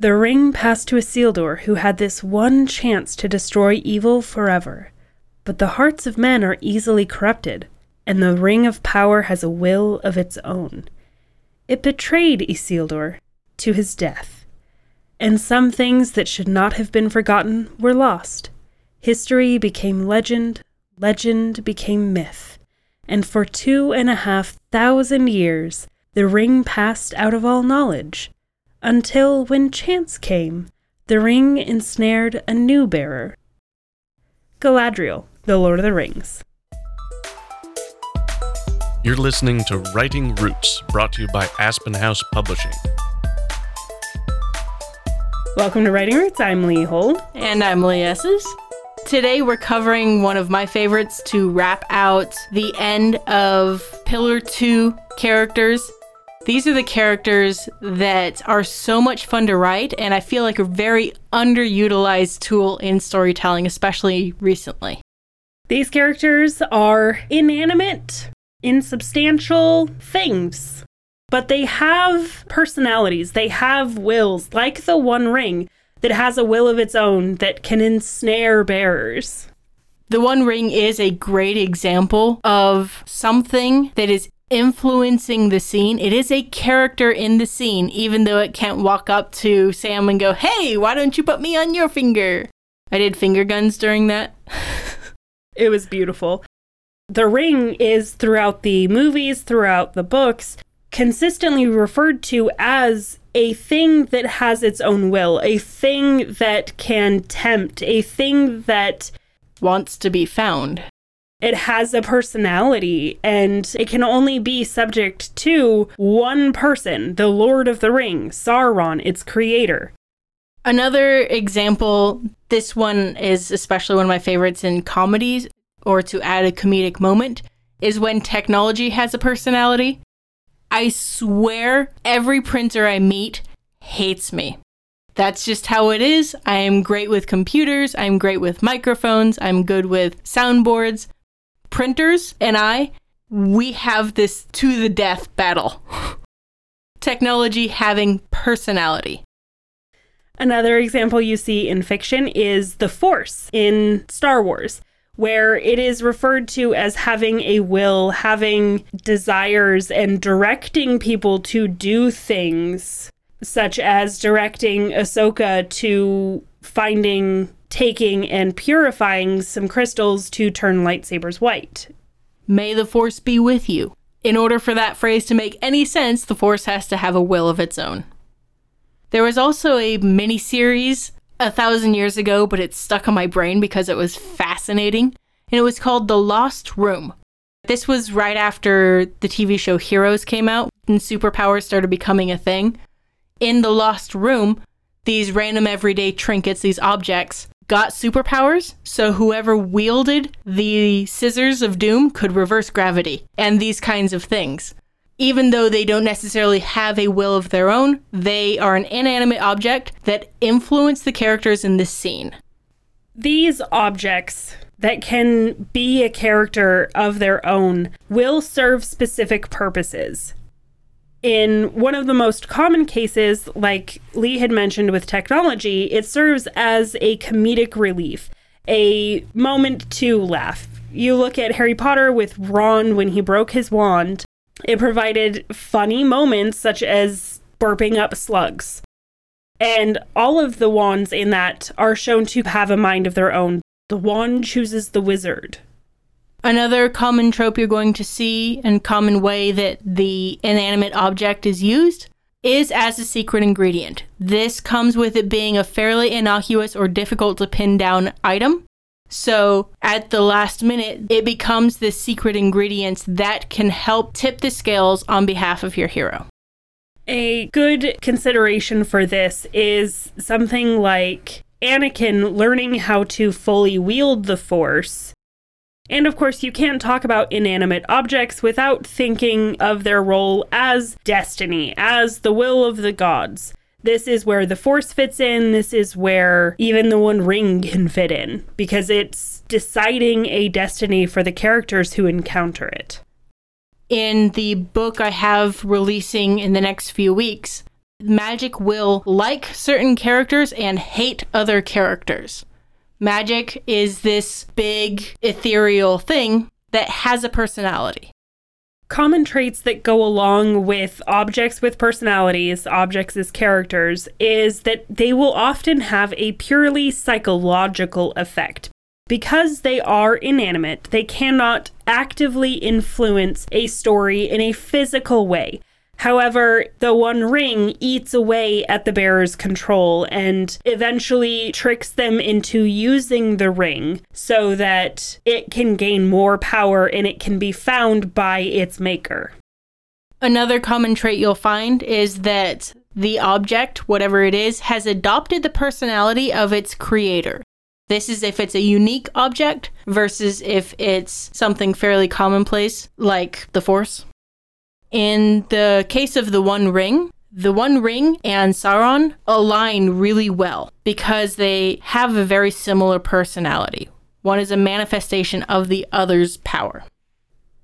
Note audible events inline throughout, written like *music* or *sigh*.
The ring passed to Isildur, who had this one chance to destroy evil forever. But the hearts of men are easily corrupted, and the ring of power has a will of its own. It betrayed Isildur to his death, and some things that should not have been forgotten were lost. History became legend, legend became myth, and for two and a half thousand years the ring passed out of all knowledge until when chance came, the ring ensnared a new bearer. Galadriel, The Lord of the Rings. You're listening to Writing Roots, brought to you by Aspen House Publishing. Welcome to Writing Roots. I'm Lee Hold. And I'm Lee Esses. Today we're covering one of my favorites to wrap out the end of Pillar 2 characters these are the characters that are so much fun to write, and I feel like a very underutilized tool in storytelling, especially recently. These characters are inanimate, insubstantial things, but they have personalities, they have wills, like the One Ring that has a will of its own that can ensnare bearers. The One Ring is a great example of something that is influencing the scene. It is a character in the scene, even though it can't walk up to Sam and go, Hey, why don't you put me on your finger? I did finger guns during that. *laughs* it was beautiful. The ring is throughout the movies, throughout the books, consistently referred to as a thing that has its own will, a thing that can tempt, a thing that wants to be found it has a personality and it can only be subject to one person, the Lord of the Ring, Sauron, its creator. Another example, this one is especially one of my favorites in comedies or to add a comedic moment, is when technology has a personality. I swear every printer I meet hates me. That's just how it is. I am great with computers. I'm great with microphones. I'm good with soundboards printers and I, we have this to the death battle. Technology having personality. Another example you see in fiction is the Force in Star Wars, where it is referred to as having a will, having desires, and directing people to do things, such as directing Ahsoka to finding taking and purifying some crystals to turn lightsabers white. May the Force be with you. In order for that phrase to make any sense, the Force has to have a will of its own. There was also a mini series a thousand years ago, but it stuck in my brain because it was fascinating, and it was called The Lost Room. This was right after the TV show Heroes came out and superpowers started becoming a thing. In The Lost Room, these random everyday trinkets, these objects, got superpowers, so whoever wielded the scissors of doom could reverse gravity and these kinds of things. Even though they don't necessarily have a will of their own, they are an inanimate object that influence the characters in this scene. These objects that can be a character of their own will serve specific purposes in one of the most common cases, like Lee had mentioned with technology, it serves as a comedic relief, a moment to laugh. You look at Harry Potter with Ron when he broke his wand, it provided funny moments such as burping up slugs. And all of the wands in that are shown to have a mind of their own. The wand chooses the wizard. Another common trope you're going to see and common way that the inanimate object is used is as a secret ingredient. This comes with it being a fairly innocuous or difficult to pin down item. So at the last minute, it becomes this secret ingredient that can help tip the scales on behalf of your hero. A good consideration for this is something like Anakin learning how to fully wield the Force and of course, you can't talk about inanimate objects without thinking of their role as destiny, as the will of the gods. This is where the Force fits in. This is where even the One Ring can fit in because it's deciding a destiny for the characters who encounter it. In the book I have releasing in the next few weeks, magic will like certain characters and hate other characters. Magic is this big ethereal thing that has a personality. Common traits that go along with objects with personalities, objects as characters, is that they will often have a purely psychological effect. Because they are inanimate, they cannot actively influence a story in a physical way. However, the One Ring eats away at the bearer's control and eventually tricks them into using the ring so that it can gain more power and it can be found by its maker. Another common trait you'll find is that the object, whatever it is, has adopted the personality of its creator. This is if it's a unique object versus if it's something fairly commonplace like the Force. In the case of the One Ring, the One Ring and Sauron align really well because they have a very similar personality. One is a manifestation of the other's power.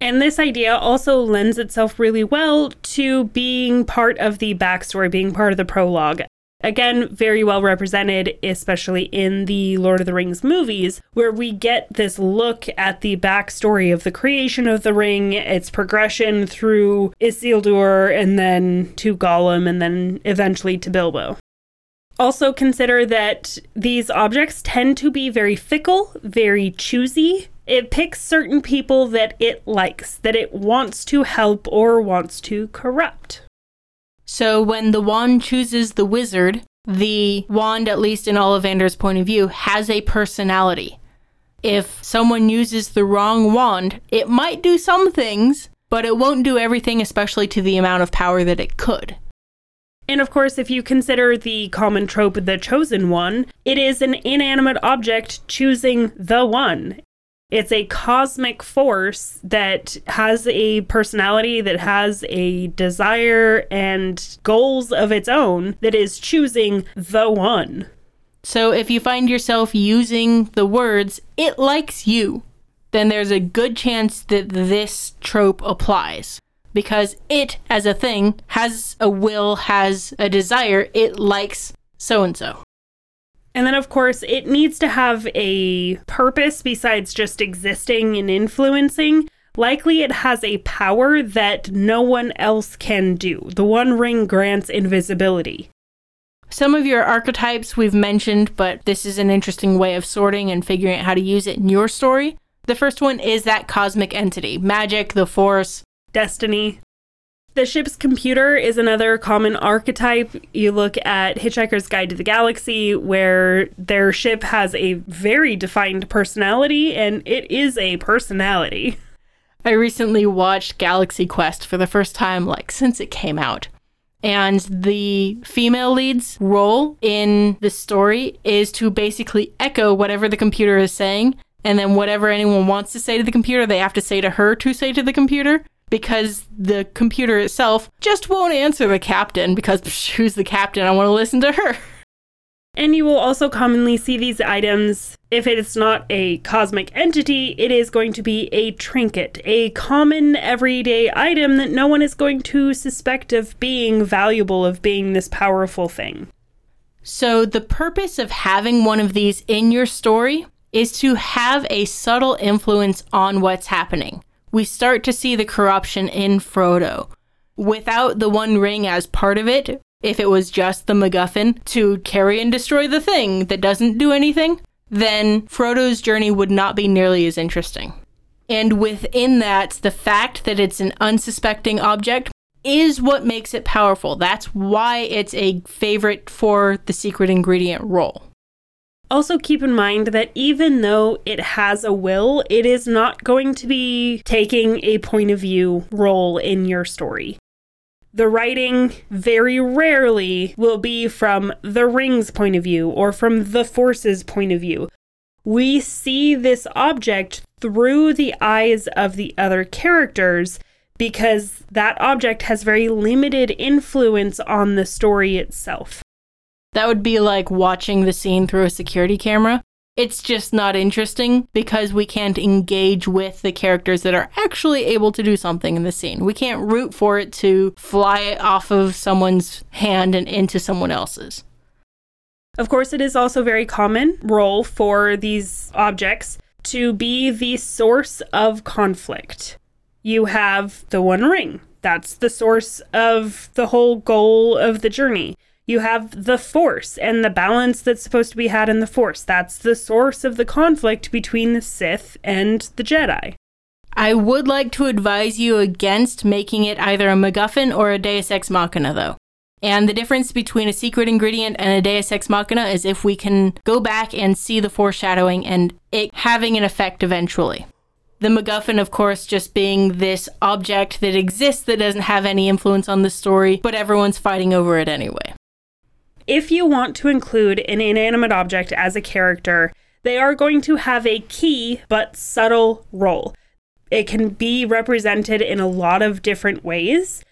And this idea also lends itself really well to being part of the backstory, being part of the prologue. Again, very well represented, especially in the Lord of the Rings movies, where we get this look at the backstory of the creation of the ring, its progression through Isildur, and then to Gollum, and then eventually to Bilbo. Also, consider that these objects tend to be very fickle, very choosy. It picks certain people that it likes, that it wants to help or wants to corrupt. So when the wand chooses the wizard, the wand, at least in Ollivander's point of view, has a personality. If someone uses the wrong wand, it might do some things, but it won't do everything, especially to the amount of power that it could. And of course, if you consider the common trope, the chosen one, it is an inanimate object choosing the one. It's a cosmic force that has a personality, that has a desire and goals of its own, that is choosing the one. So if you find yourself using the words, it likes you, then there's a good chance that this trope applies. Because it, as a thing, has a will, has a desire, it likes so and so. And then, of course, it needs to have a purpose besides just existing and influencing. Likely, it has a power that no one else can do. The One Ring grants invisibility. Some of your archetypes we've mentioned, but this is an interesting way of sorting and figuring out how to use it in your story. The first one is that cosmic entity magic, the force, destiny. The ship's computer is another common archetype. You look at Hitchhiker's Guide to the Galaxy, where their ship has a very defined personality, and it is a personality. I recently watched Galaxy Quest for the first time, like, since it came out. And the female lead's role in the story is to basically echo whatever the computer is saying. And then whatever anyone wants to say to the computer, they have to say to her to say to the computer because the computer itself just won't answer the captain because psh, who's the captain? I want to listen to her. And you will also commonly see these items. If it is not a cosmic entity, it is going to be a trinket, a common everyday item that no one is going to suspect of being valuable, of being this powerful thing. So, the purpose of having one of these in your story is to have a subtle influence on what's happening we start to see the corruption in Frodo. Without the One Ring as part of it, if it was just the MacGuffin to carry and destroy the thing that doesn't do anything, then Frodo's journey would not be nearly as interesting. And within that, the fact that it's an unsuspecting object is what makes it powerful. That's why it's a favorite for the secret ingredient role. Also, keep in mind that even though it has a will, it is not going to be taking a point of view role in your story. The writing very rarely will be from the ring's point of view or from the force's point of view. We see this object through the eyes of the other characters because that object has very limited influence on the story itself. That would be like watching the scene through a security camera. It's just not interesting because we can't engage with the characters that are actually able to do something in the scene. We can't root for it to fly off of someone's hand and into someone else's. Of course, it is also very common role for these objects to be the source of conflict. You have the One Ring. That's the source of the whole goal of the journey. You have the Force and the balance that's supposed to be had in the Force. That's the source of the conflict between the Sith and the Jedi. I would like to advise you against making it either a MacGuffin or a Deus Ex Machina, though. And the difference between a secret ingredient and a Deus Ex Machina is if we can go back and see the foreshadowing and it having an effect eventually. The MacGuffin, of course, just being this object that exists that doesn't have any influence on the story, but everyone's fighting over it anyway. If you want to include an inanimate object as a character, they are going to have a key but subtle role. It can be represented in a lot of different ways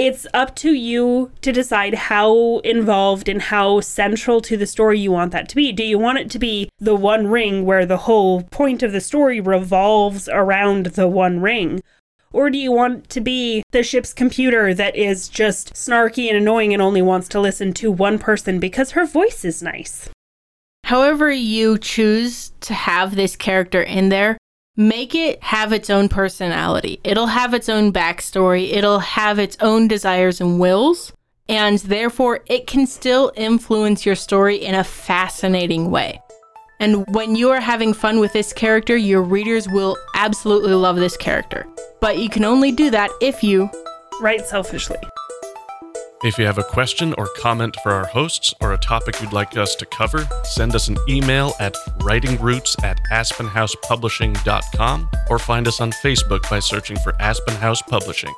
it's up to you to decide how involved and how central to the story you want that to be. Do you want it to be the one ring where the whole point of the story revolves around the one ring? Or do you want to be the ship's computer that is just snarky and annoying and only wants to listen to one person because her voice is nice? However, you choose to have this character in there, make it have its own personality. It'll have its own backstory, it'll have its own desires and wills, and therefore it can still influence your story in a fascinating way. And when you are having fun with this character, your readers will absolutely love this character. But you can only do that if you write selfishly. If you have a question or comment for our hosts or a topic you'd like us to cover, send us an email at writingroots at aspenhousepublishing.com or find us on Facebook by searching for Aspen House Publishing.